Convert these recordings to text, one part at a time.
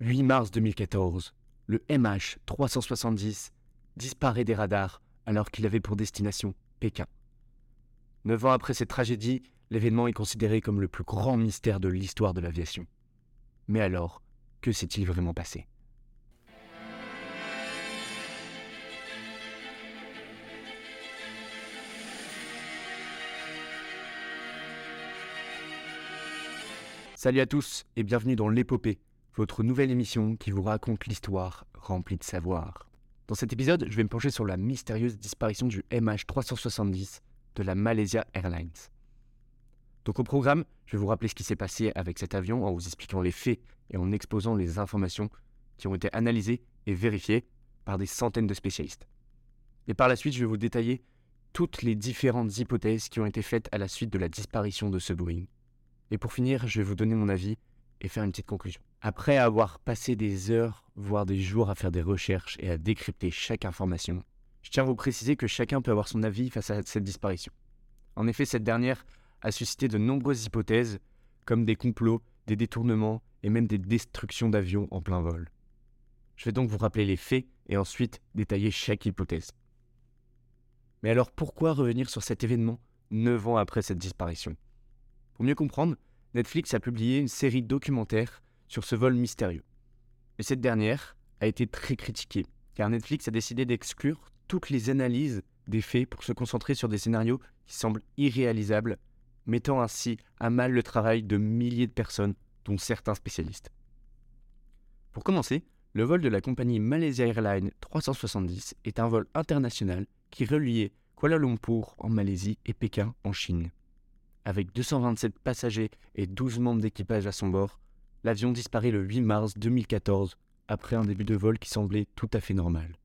8 mars 2014, le MH370 disparaît des radars alors qu'il avait pour destination Pékin. Neuf ans après cette tragédie, l'événement est considéré comme le plus grand mystère de l'histoire de l'aviation. Mais alors, que s'est-il vraiment passé? Salut à tous et bienvenue dans l'épopée, votre nouvelle émission qui vous raconte l'histoire remplie de savoir. Dans cet épisode, je vais me pencher sur la mystérieuse disparition du MH370 de la Malaysia Airlines. Donc au programme, je vais vous rappeler ce qui s'est passé avec cet avion en vous expliquant les faits et en exposant les informations qui ont été analysées et vérifiées par des centaines de spécialistes. Et par la suite, je vais vous détailler toutes les différentes hypothèses qui ont été faites à la suite de la disparition de ce Boeing. Et pour finir, je vais vous donner mon avis et faire une petite conclusion. Après avoir passé des heures, voire des jours à faire des recherches et à décrypter chaque information, je tiens à vous préciser que chacun peut avoir son avis face à cette disparition. En effet, cette dernière a suscité de nombreuses hypothèses, comme des complots, des détournements et même des destructions d'avions en plein vol. Je vais donc vous rappeler les faits et ensuite détailler chaque hypothèse. Mais alors pourquoi revenir sur cet événement neuf ans après cette disparition? Pour mieux comprendre, Netflix a publié une série documentaire sur ce vol mystérieux. Et cette dernière a été très critiquée, car Netflix a décidé d'exclure toutes les analyses des faits pour se concentrer sur des scénarios qui semblent irréalisables, mettant ainsi à mal le travail de milliers de personnes, dont certains spécialistes. Pour commencer, le vol de la compagnie Malaysia Airlines 370 est un vol international qui reliait Kuala Lumpur en Malaisie et Pékin en Chine. Avec 227 passagers et 12 membres d'équipage à son bord, l'avion disparaît le 8 mars 2014 après un début de vol qui semblait tout à fait normal.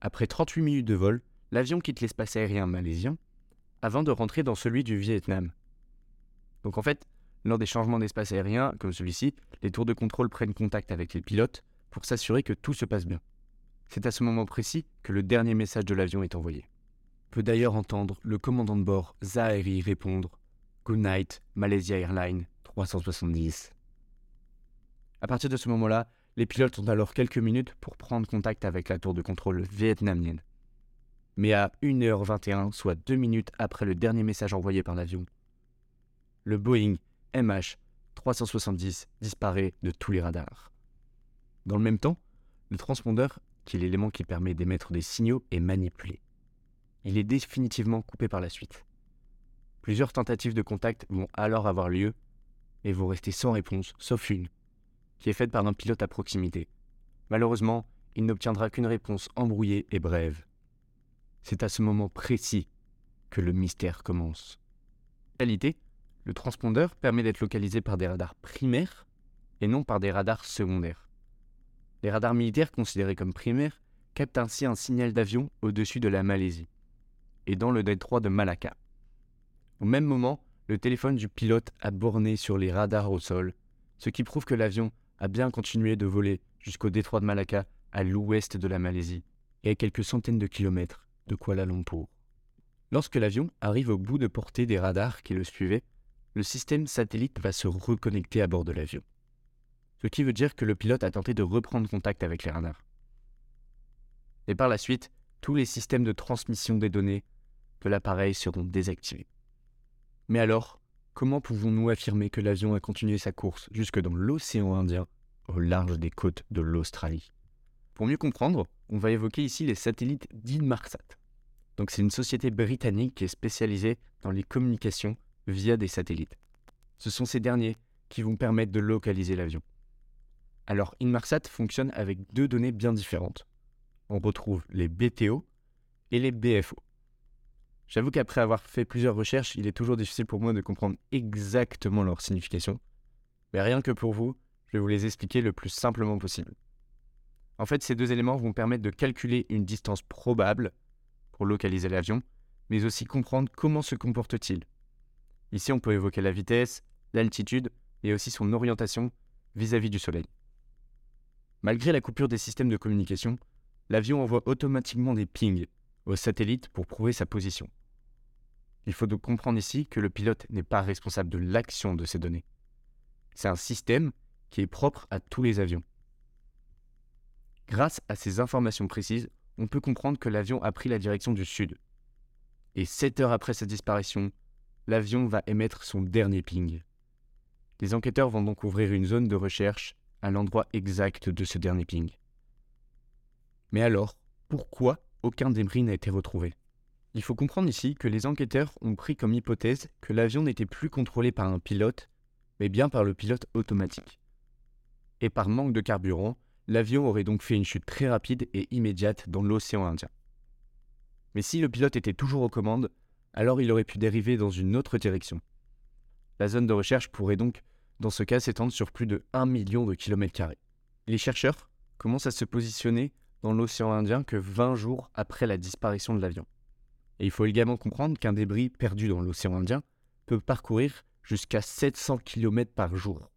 Après 38 minutes de vol, l'avion quitte l'espace aérien malaisien avant de rentrer dans celui du Vietnam. Donc en fait, lors des changements d'espace aérien comme celui-ci, les tours de contrôle prennent contact avec les pilotes pour s'assurer que tout se passe bien. C'est à ce moment précis que le dernier message de l'avion est envoyé peut d'ailleurs entendre le commandant de bord Zaheri répondre Good night, Malaysia Airlines 370. À partir de ce moment-là, les pilotes ont alors quelques minutes pour prendre contact avec la tour de contrôle vietnamienne. Mais à 1h21, soit deux minutes après le dernier message envoyé par l'avion, le Boeing MH370 disparaît de tous les radars. Dans le même temps, le transpondeur, qui est l'élément qui permet d'émettre des signaux, est manipulé il est définitivement coupé par la suite. Plusieurs tentatives de contact vont alors avoir lieu et vont rester sans réponse, sauf une, qui est faite par un pilote à proximité. Malheureusement, il n'obtiendra qu'une réponse embrouillée et brève. C'est à ce moment précis que le mystère commence. En réalité, le transpondeur permet d'être localisé par des radars primaires et non par des radars secondaires. Les radars militaires considérés comme primaires captent ainsi un signal d'avion au-dessus de la Malaisie et dans le détroit de Malacca. Au même moment, le téléphone du pilote a borné sur les radars au sol, ce qui prouve que l'avion a bien continué de voler jusqu'au détroit de Malacca à l'ouest de la Malaisie et à quelques centaines de kilomètres de Kuala Lumpur. Lorsque l'avion arrive au bout de portée des radars qui le suivaient, le système satellite va se reconnecter à bord de l'avion. Ce qui veut dire que le pilote a tenté de reprendre contact avec les radars. Et par la suite, tous les systèmes de transmission des données de l'appareil seront désactivés. Mais alors, comment pouvons-nous affirmer que l'avion a continué sa course jusque dans l'océan Indien, au large des côtes de l'Australie? Pour mieux comprendre, on va évoquer ici les satellites d'Inmarsat. Donc c'est une société britannique qui est spécialisée dans les communications via des satellites. Ce sont ces derniers qui vont permettre de localiser l'avion. Alors Inmarsat fonctionne avec deux données bien différentes. On retrouve les BTO et les BFO. J'avoue qu'après avoir fait plusieurs recherches, il est toujours difficile pour moi de comprendre exactement leur signification. Mais rien que pour vous, je vais vous les expliquer le plus simplement possible. En fait, ces deux éléments vont permettre de calculer une distance probable pour localiser l'avion, mais aussi comprendre comment se comporte-t-il. Ici, on peut évoquer la vitesse, l'altitude et aussi son orientation vis-à-vis du Soleil. Malgré la coupure des systèmes de communication, l'avion envoie automatiquement des pings au satellite pour prouver sa position. Il faut donc comprendre ici que le pilote n'est pas responsable de l'action de ces données. C'est un système qui est propre à tous les avions. Grâce à ces informations précises, on peut comprendre que l'avion a pris la direction du sud. Et 7 heures après sa disparition, l'avion va émettre son dernier ping. Les enquêteurs vont donc ouvrir une zone de recherche à l'endroit exact de ce dernier ping. Mais alors, pourquoi aucun débris n'a été retrouvé? Il faut comprendre ici que les enquêteurs ont pris comme hypothèse que l'avion n'était plus contrôlé par un pilote, mais bien par le pilote automatique. Et par manque de carburant, l'avion aurait donc fait une chute très rapide et immédiate dans l'océan Indien. Mais si le pilote était toujours aux commandes, alors il aurait pu dériver dans une autre direction. La zone de recherche pourrait donc, dans ce cas, s'étendre sur plus de 1 million de kilomètres carrés. Les chercheurs commencent à se positionner dans l'océan Indien que 20 jours après la disparition de l'avion. Et il faut également comprendre qu'un débris perdu dans l'océan Indien peut parcourir jusqu'à 700 km par jour.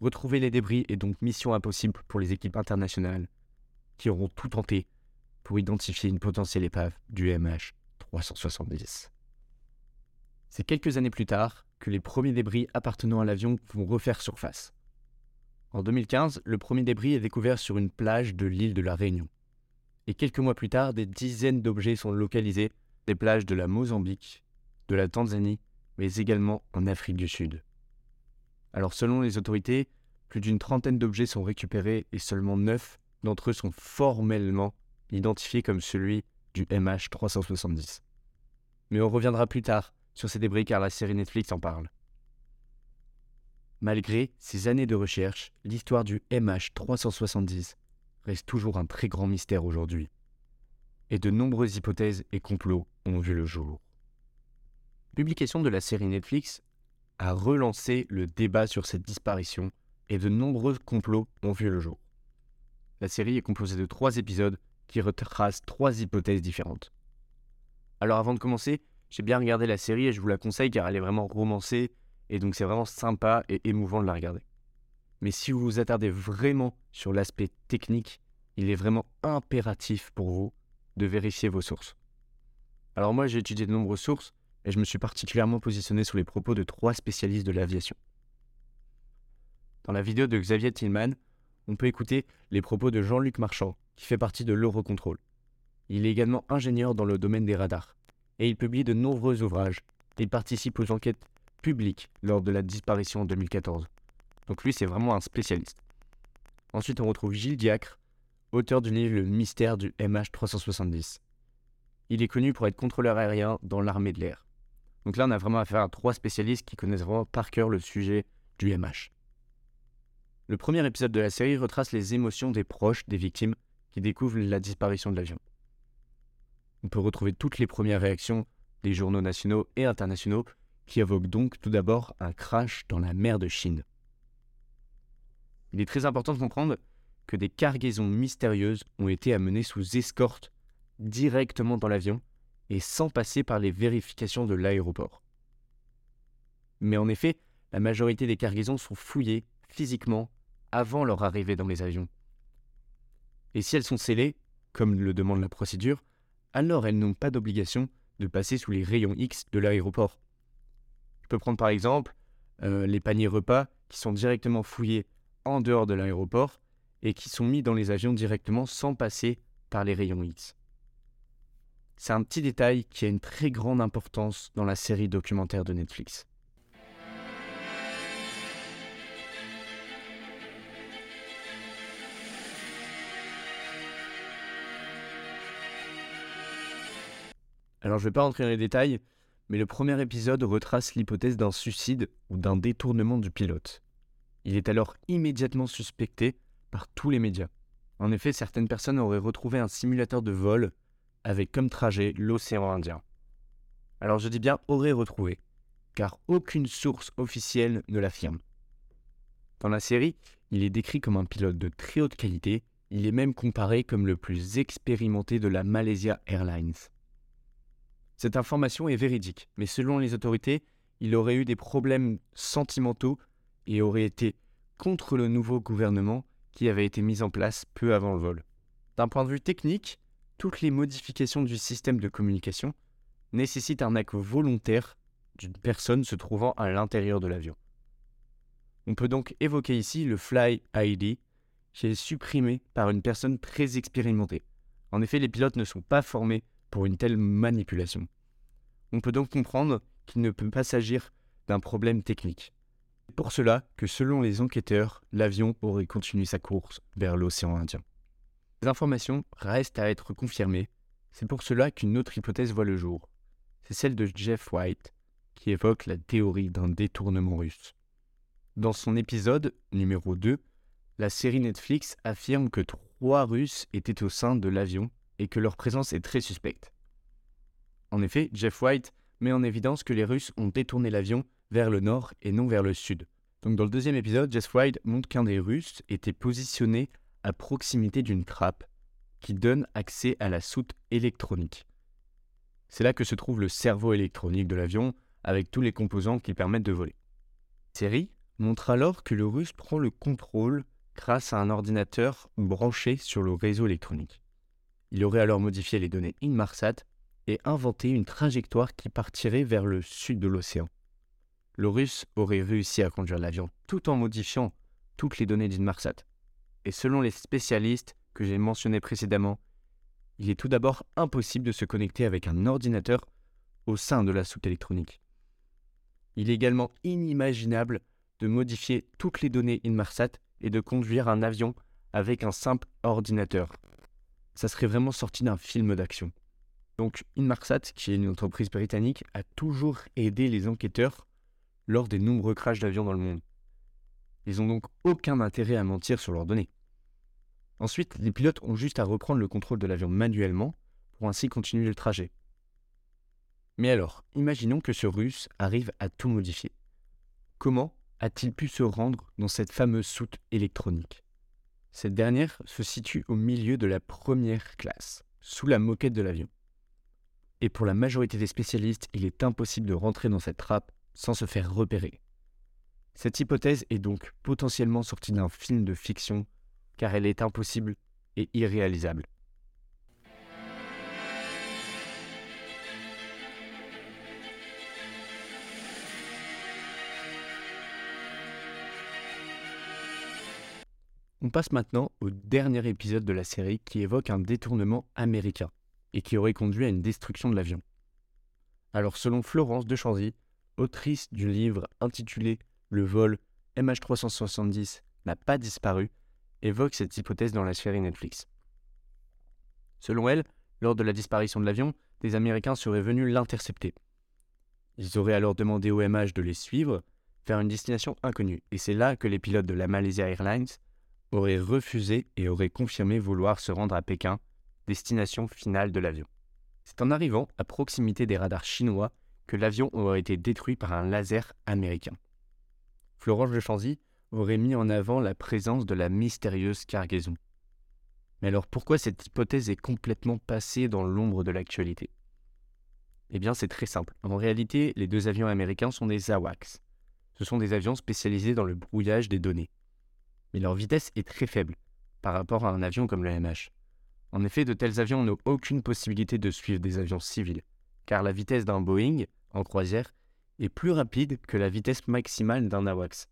Retrouver les débris est donc mission impossible pour les équipes internationales qui auront tout tenté pour identifier une potentielle épave du MH370. C'est quelques années plus tard que les premiers débris appartenant à l'avion vont refaire surface. En 2015, le premier débris est découvert sur une plage de l'île de la Réunion. Et quelques mois plus tard, des dizaines d'objets sont localisés des plages de la Mozambique, de la Tanzanie, mais également en Afrique du Sud. Alors selon les autorités, plus d'une trentaine d'objets sont récupérés et seulement neuf d'entre eux sont formellement identifiés comme celui du MH370. Mais on reviendra plus tard sur ces débris car la série Netflix en parle. Malgré ces années de recherche, l'histoire du MH370 reste toujours un très grand mystère aujourd'hui. Et de nombreuses hypothèses et complots ont vu le jour. Publication de la série Netflix a relancé le débat sur cette disparition et de nombreux complots ont vu le jour. La série est composée de trois épisodes qui retracent trois hypothèses différentes. Alors avant de commencer, j'ai bien regardé la série et je vous la conseille car elle est vraiment romancée et donc c'est vraiment sympa et émouvant de la regarder. Mais si vous vous attardez vraiment sur l'aspect technique, il est vraiment impératif pour vous de vérifier vos sources. Alors moi j'ai étudié de nombreuses sources et je me suis particulièrement positionné sur les propos de trois spécialistes de l'aviation. Dans la vidéo de Xavier Tillman, on peut écouter les propos de Jean-Luc Marchand, qui fait partie de l'Eurocontrol. Il est également ingénieur dans le domaine des radars, et il publie de nombreux ouvrages. Il participe aux enquêtes publiques lors de la disparition en 2014. Donc lui, c'est vraiment un spécialiste. Ensuite, on retrouve Gilles Diacre, auteur du livre Le mystère du MH370. Il est connu pour être contrôleur aérien dans l'armée de l'air. Donc là, on a vraiment affaire à trois spécialistes qui connaissent vraiment par cœur le sujet du MH. Le premier épisode de la série retrace les émotions des proches des victimes qui découvrent la disparition de l'avion. On peut retrouver toutes les premières réactions des journaux nationaux et internationaux qui évoquent donc tout d'abord un crash dans la mer de Chine. Il est très important de comprendre que des cargaisons mystérieuses ont été amenées sous escorte directement dans l'avion et sans passer par les vérifications de l'aéroport. Mais en effet, la majorité des cargaisons sont fouillées physiquement avant leur arrivée dans les avions. Et si elles sont scellées, comme le demande la procédure, alors elles n'ont pas d'obligation de passer sous les rayons X de l'aéroport. Je peux prendre par exemple euh, les paniers repas qui sont directement fouillés en dehors de l'aéroport et qui sont mis dans les avions directement sans passer par les rayons X. C'est un petit détail qui a une très grande importance dans la série documentaire de Netflix. Alors je ne vais pas rentrer dans les détails, mais le premier épisode retrace l'hypothèse d'un suicide ou d'un détournement du pilote. Il est alors immédiatement suspecté par tous les médias. En effet, certaines personnes auraient retrouvé un simulateur de vol avec comme trajet l'océan Indien. Alors je dis bien aurait retrouvé, car aucune source officielle ne l'affirme. Dans la série, il est décrit comme un pilote de très haute qualité, il est même comparé comme le plus expérimenté de la Malaysia Airlines. Cette information est véridique, mais selon les autorités, il aurait eu des problèmes sentimentaux et aurait été contre le nouveau gouvernement qui avait été mis en place peu avant le vol. D'un point de vue technique, toutes les modifications du système de communication nécessitent un acte volontaire d'une personne se trouvant à l'intérieur de l'avion. On peut donc évoquer ici le Fly ID, qui est supprimé par une personne très expérimentée. En effet, les pilotes ne sont pas formés pour une telle manipulation. On peut donc comprendre qu'il ne peut pas s'agir d'un problème technique. C'est pour cela que selon les enquêteurs, l'avion aurait continué sa course vers l'océan Indien. Les informations restent à être confirmées, c'est pour cela qu'une autre hypothèse voit le jour. C'est celle de Jeff White, qui évoque la théorie d'un détournement russe. Dans son épisode numéro 2, la série Netflix affirme que trois Russes étaient au sein de l'avion et que leur présence est très suspecte. En effet, Jeff White met en évidence que les Russes ont détourné l'avion vers le nord et non vers le sud. Donc dans le deuxième épisode, Jeff White montre qu'un des Russes était positionné à proximité d'une trappe qui donne accès à la soute électronique. C'est là que se trouve le cerveau électronique de l'avion avec tous les composants qui permettent de voler. Série montre alors que le russe prend le contrôle grâce à un ordinateur branché sur le réseau électronique. Il aurait alors modifié les données Inmarsat et inventé une trajectoire qui partirait vers le sud de l'océan. Le russe aurait réussi à conduire l'avion tout en modifiant toutes les données d'Inmarsat. Et selon les spécialistes que j'ai mentionnés précédemment, il est tout d'abord impossible de se connecter avec un ordinateur au sein de la soute électronique. Il est également inimaginable de modifier toutes les données Inmarsat et de conduire un avion avec un simple ordinateur. Ça serait vraiment sorti d'un film d'action. Donc Inmarsat, qui est une entreprise britannique, a toujours aidé les enquêteurs lors des nombreux crashs d'avions dans le monde. Ils n'ont donc aucun intérêt à mentir sur leurs données. Ensuite, les pilotes ont juste à reprendre le contrôle de l'avion manuellement pour ainsi continuer le trajet. Mais alors, imaginons que ce russe arrive à tout modifier. Comment a-t-il pu se rendre dans cette fameuse soute électronique? Cette dernière se situe au milieu de la première classe, sous la moquette de l'avion. Et pour la majorité des spécialistes, il est impossible de rentrer dans cette trappe sans se faire repérer. Cette hypothèse est donc potentiellement sortie d'un film de fiction car elle est impossible et irréalisable. On passe maintenant au dernier épisode de la série qui évoque un détournement américain et qui aurait conduit à une destruction de l'avion. Alors selon Florence de Chanzy, autrice du livre intitulé Le vol MH370 n'a pas disparu, évoque cette hypothèse dans la série Netflix. Selon elle, lors de la disparition de l'avion, des Américains seraient venus l'intercepter. Ils auraient alors demandé au MH de les suivre vers une destination inconnue, et c'est là que les pilotes de la Malaysia Airlines aurait refusé et aurait confirmé vouloir se rendre à Pékin, destination finale de l'avion. C'est en arrivant à proximité des radars chinois que l'avion aurait été détruit par un laser américain. Florence de Chanzy aurait mis en avant la présence de la mystérieuse cargaison. Mais alors pourquoi cette hypothèse est complètement passée dans l'ombre de l'actualité? Eh bien c'est très simple. En réalité, les deux avions américains sont des AWACS. Ce sont des avions spécialisés dans le brouillage des données mais leur vitesse est très faible par rapport à un avion comme le MH. En effet, de tels avions n'ont aucune possibilité de suivre des avions civils, car la vitesse d'un Boeing, en croisière, est plus rapide que la vitesse maximale d'un AWACS.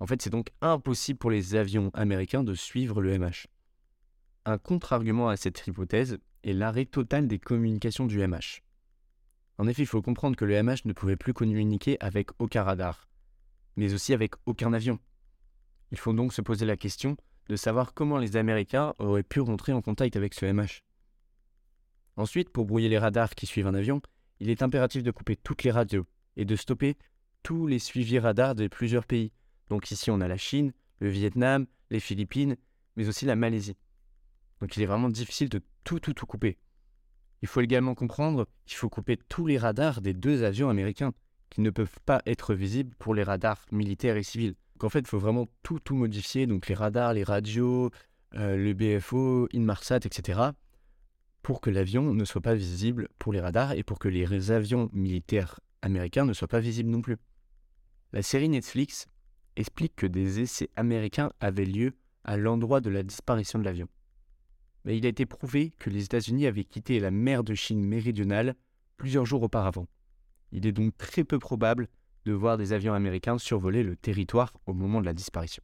En fait, c'est donc impossible pour les avions américains de suivre le MH. Un contre-argument à cette hypothèse est l'arrêt total des communications du MH. En effet, il faut comprendre que le MH ne pouvait plus communiquer avec aucun radar, mais aussi avec aucun avion. Il faut donc se poser la question de savoir comment les Américains auraient pu rentrer en contact avec ce MH. Ensuite, pour brouiller les radars qui suivent un avion, il est impératif de couper toutes les radios et de stopper tous les suivis radars de plusieurs pays. Donc ici, on a la Chine, le Vietnam, les Philippines, mais aussi la Malaisie. Donc il est vraiment difficile de tout, tout, tout couper. Il faut également comprendre qu'il faut couper tous les radars des deux avions américains, qui ne peuvent pas être visibles pour les radars militaires et civils. Donc en fait, il faut vraiment tout, tout modifier, donc les radars, les radios, euh, le BFO, Inmarsat, etc., pour que l'avion ne soit pas visible pour les radars et pour que les avions militaires américains ne soient pas visibles non plus. La série Netflix explique que des essais américains avaient lieu à l'endroit de la disparition de l'avion. Mais il a été prouvé que les États-Unis avaient quitté la mer de Chine méridionale plusieurs jours auparavant. Il est donc très peu probable de voir des avions américains survoler le territoire au moment de la disparition.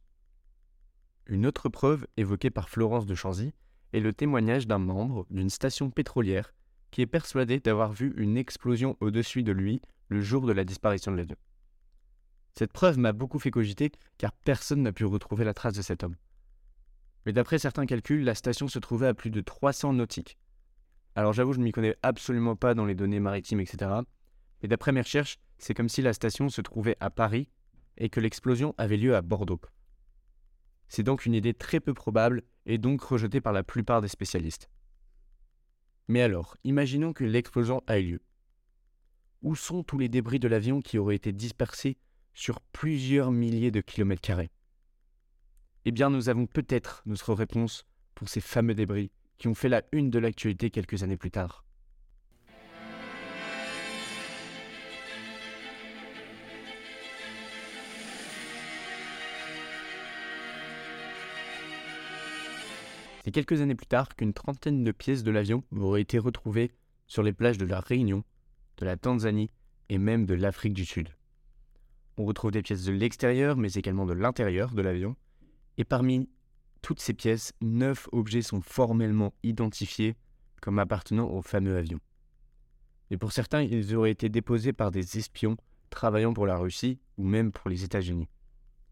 Une autre preuve évoquée par Florence de Chanzy est le témoignage d'un membre d'une station pétrolière qui est persuadé d'avoir vu une explosion au-dessus de lui le jour de la disparition de l'avion. Cette preuve m'a beaucoup fait cogiter car personne n'a pu retrouver la trace de cet homme. Mais d'après certains calculs, la station se trouvait à plus de 300 nautiques. Alors j'avoue, je ne m'y connais absolument pas dans les données maritimes, etc. Mais d'après mes recherches, c'est comme si la station se trouvait à Paris et que l'explosion avait lieu à Bordeaux. C'est donc une idée très peu probable et donc rejetée par la plupart des spécialistes. Mais alors, imaginons que l'explosion ait lieu. Où sont tous les débris de l'avion qui auraient été dispersés sur plusieurs milliers de kilomètres carrés? Eh bien, nous avons peut-être notre réponse pour ces fameux débris qui ont fait la une de l'actualité quelques années plus tard. C'est quelques années plus tard qu'une trentaine de pièces de l'avion auraient été retrouvées sur les plages de la Réunion, de la Tanzanie et même de l'Afrique du Sud. On retrouve des pièces de l'extérieur mais également de l'intérieur de l'avion. Et parmi toutes ces pièces, neuf objets sont formellement identifiés comme appartenant au fameux avion. Et pour certains, ils auraient été déposés par des espions travaillant pour la Russie ou même pour les États-Unis.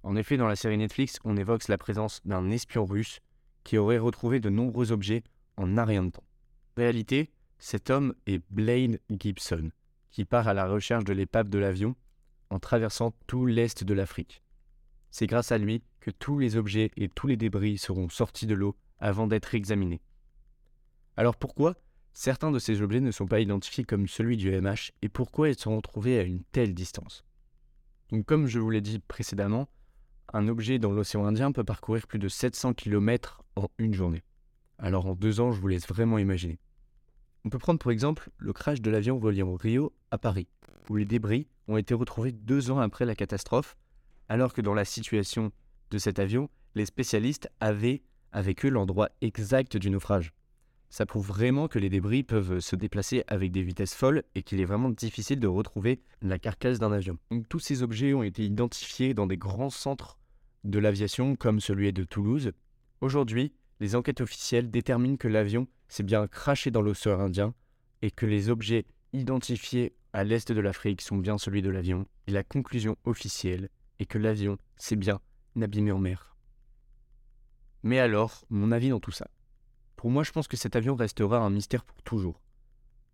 En effet, dans la série Netflix, on évoque la présence d'un espion russe qui aurait retrouvé de nombreux objets en un rien de temps. En réalité, cet homme est Blaine Gibson, qui part à la recherche de l'épave de l'avion en traversant tout l'est de l'Afrique. C'est grâce à lui que tous les objets et tous les débris seront sortis de l'eau avant d'être examinés. Alors pourquoi certains de ces objets ne sont pas identifiés comme celui du MH et pourquoi ils sont retrouvés à une telle distance? Donc comme je vous l'ai dit précédemment, un objet dans l'océan Indien peut parcourir plus de 700 km en une journée. Alors en deux ans, je vous laisse vraiment imaginer. On peut prendre pour exemple le crash de l'avion reliant Rio à Paris, où les débris ont été retrouvés deux ans après la catastrophe, alors que dans la situation de cet avion, les spécialistes avaient avec eux l'endroit exact du naufrage. Ça prouve vraiment que les débris peuvent se déplacer avec des vitesses folles et qu'il est vraiment difficile de retrouver la carcasse d'un avion. tous ces objets ont été identifiés dans des grands centres de l'aviation comme celui de Toulouse. Aujourd'hui, les enquêtes officielles déterminent que l'avion s'est bien craché dans l'océan Indien et que les objets identifiés à l'est de l'Afrique sont bien celui de l'avion. Et la conclusion officielle est que l'avion s'est bien abîmé en mer. Mais alors, mon avis dans tout ça? Pour moi, je pense que cet avion restera un mystère pour toujours.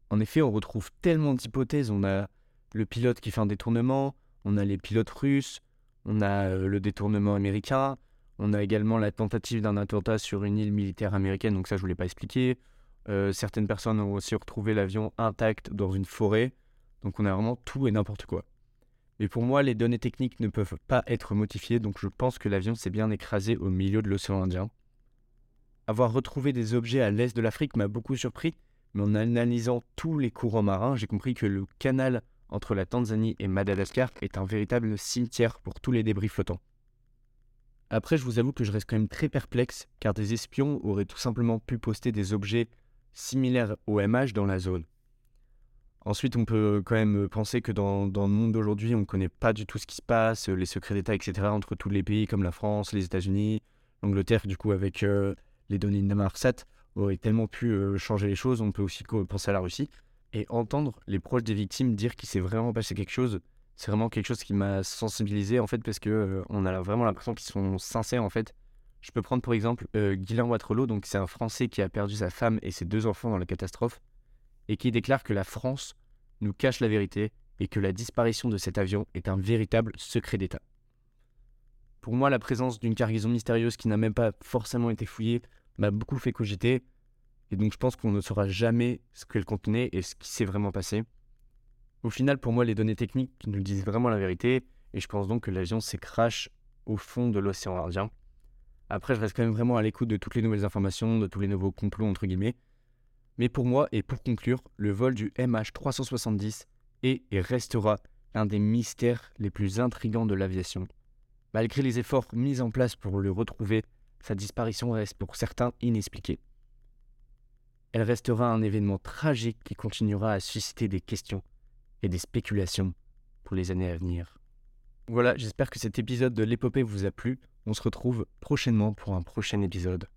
En effet, on retrouve tellement d'hypothèses. On a le pilote qui fait un détournement, on a les pilotes russes, on a euh, le détournement américain, on a également la tentative d'un attentat sur une île militaire américaine, donc ça je ne voulais pas expliquer. Euh, certaines personnes ont aussi retrouvé l'avion intact dans une forêt, donc on a vraiment tout et n'importe quoi. Mais pour moi, les données techniques ne peuvent pas être modifiées, donc je pense que l'avion s'est bien écrasé au milieu de l'océan Indien. Avoir retrouvé des objets à l'est de l'Afrique m'a beaucoup surpris, mais en analysant tous les courants marins, j'ai compris que le canal entre la Tanzanie et Madagascar est un véritable cimetière pour tous les débris flottants. Après, je vous avoue que je reste quand même très perplexe, car des espions auraient tout simplement pu poster des objets similaires au MH dans la zone. Ensuite, on peut quand même penser que dans, le monde d'aujourd'hui, on ne connaît pas du tout ce qui se passe, les secrets d'État, etc., entre tous les pays comme la France, les États-Unis, l'Angleterre, du coup, avec euh, les données de Marsat, aurait tellement pu euh, changer les choses. On peut aussi penser à la Russie. Et entendre les proches des victimes dire qu'il s'est vraiment passé quelque chose, c'est vraiment quelque chose qui m'a sensibilisé en fait parce que euh, on a vraiment l'impression qu'ils sont sincères en fait. Je peux prendre pour exemple euh, Guylain donc c'est un Français qui a perdu sa femme et ses deux enfants dans la catastrophe et qui déclare que la France nous cache la vérité et que la disparition de cet avion est un véritable secret d'État. Pour moi, la présence d'une cargaison mystérieuse qui n'a même pas forcément été fouillée m'a beaucoup fait cogiter et donc je pense qu'on ne saura jamais ce qu'elle contenait et ce qui s'est vraiment passé. Au final, pour moi, les données techniques nous disent vraiment la vérité, et je pense donc que l'avion s'est crash au fond de l'océan Indien. Après, je reste quand même vraiment à l'écoute de toutes les nouvelles informations, de tous les nouveaux complots, entre guillemets. Mais pour moi, et pour conclure, le vol du MH370 est et restera un des mystères les plus intrigants de l'aviation. Malgré les efforts mis en place pour le retrouver, sa disparition reste pour certains inexpliquée elle restera un événement tragique qui continuera à susciter des questions et des spéculations pour les années à venir. Voilà, j'espère que cet épisode de l'épopée vous a plu. On se retrouve prochainement pour un prochain épisode.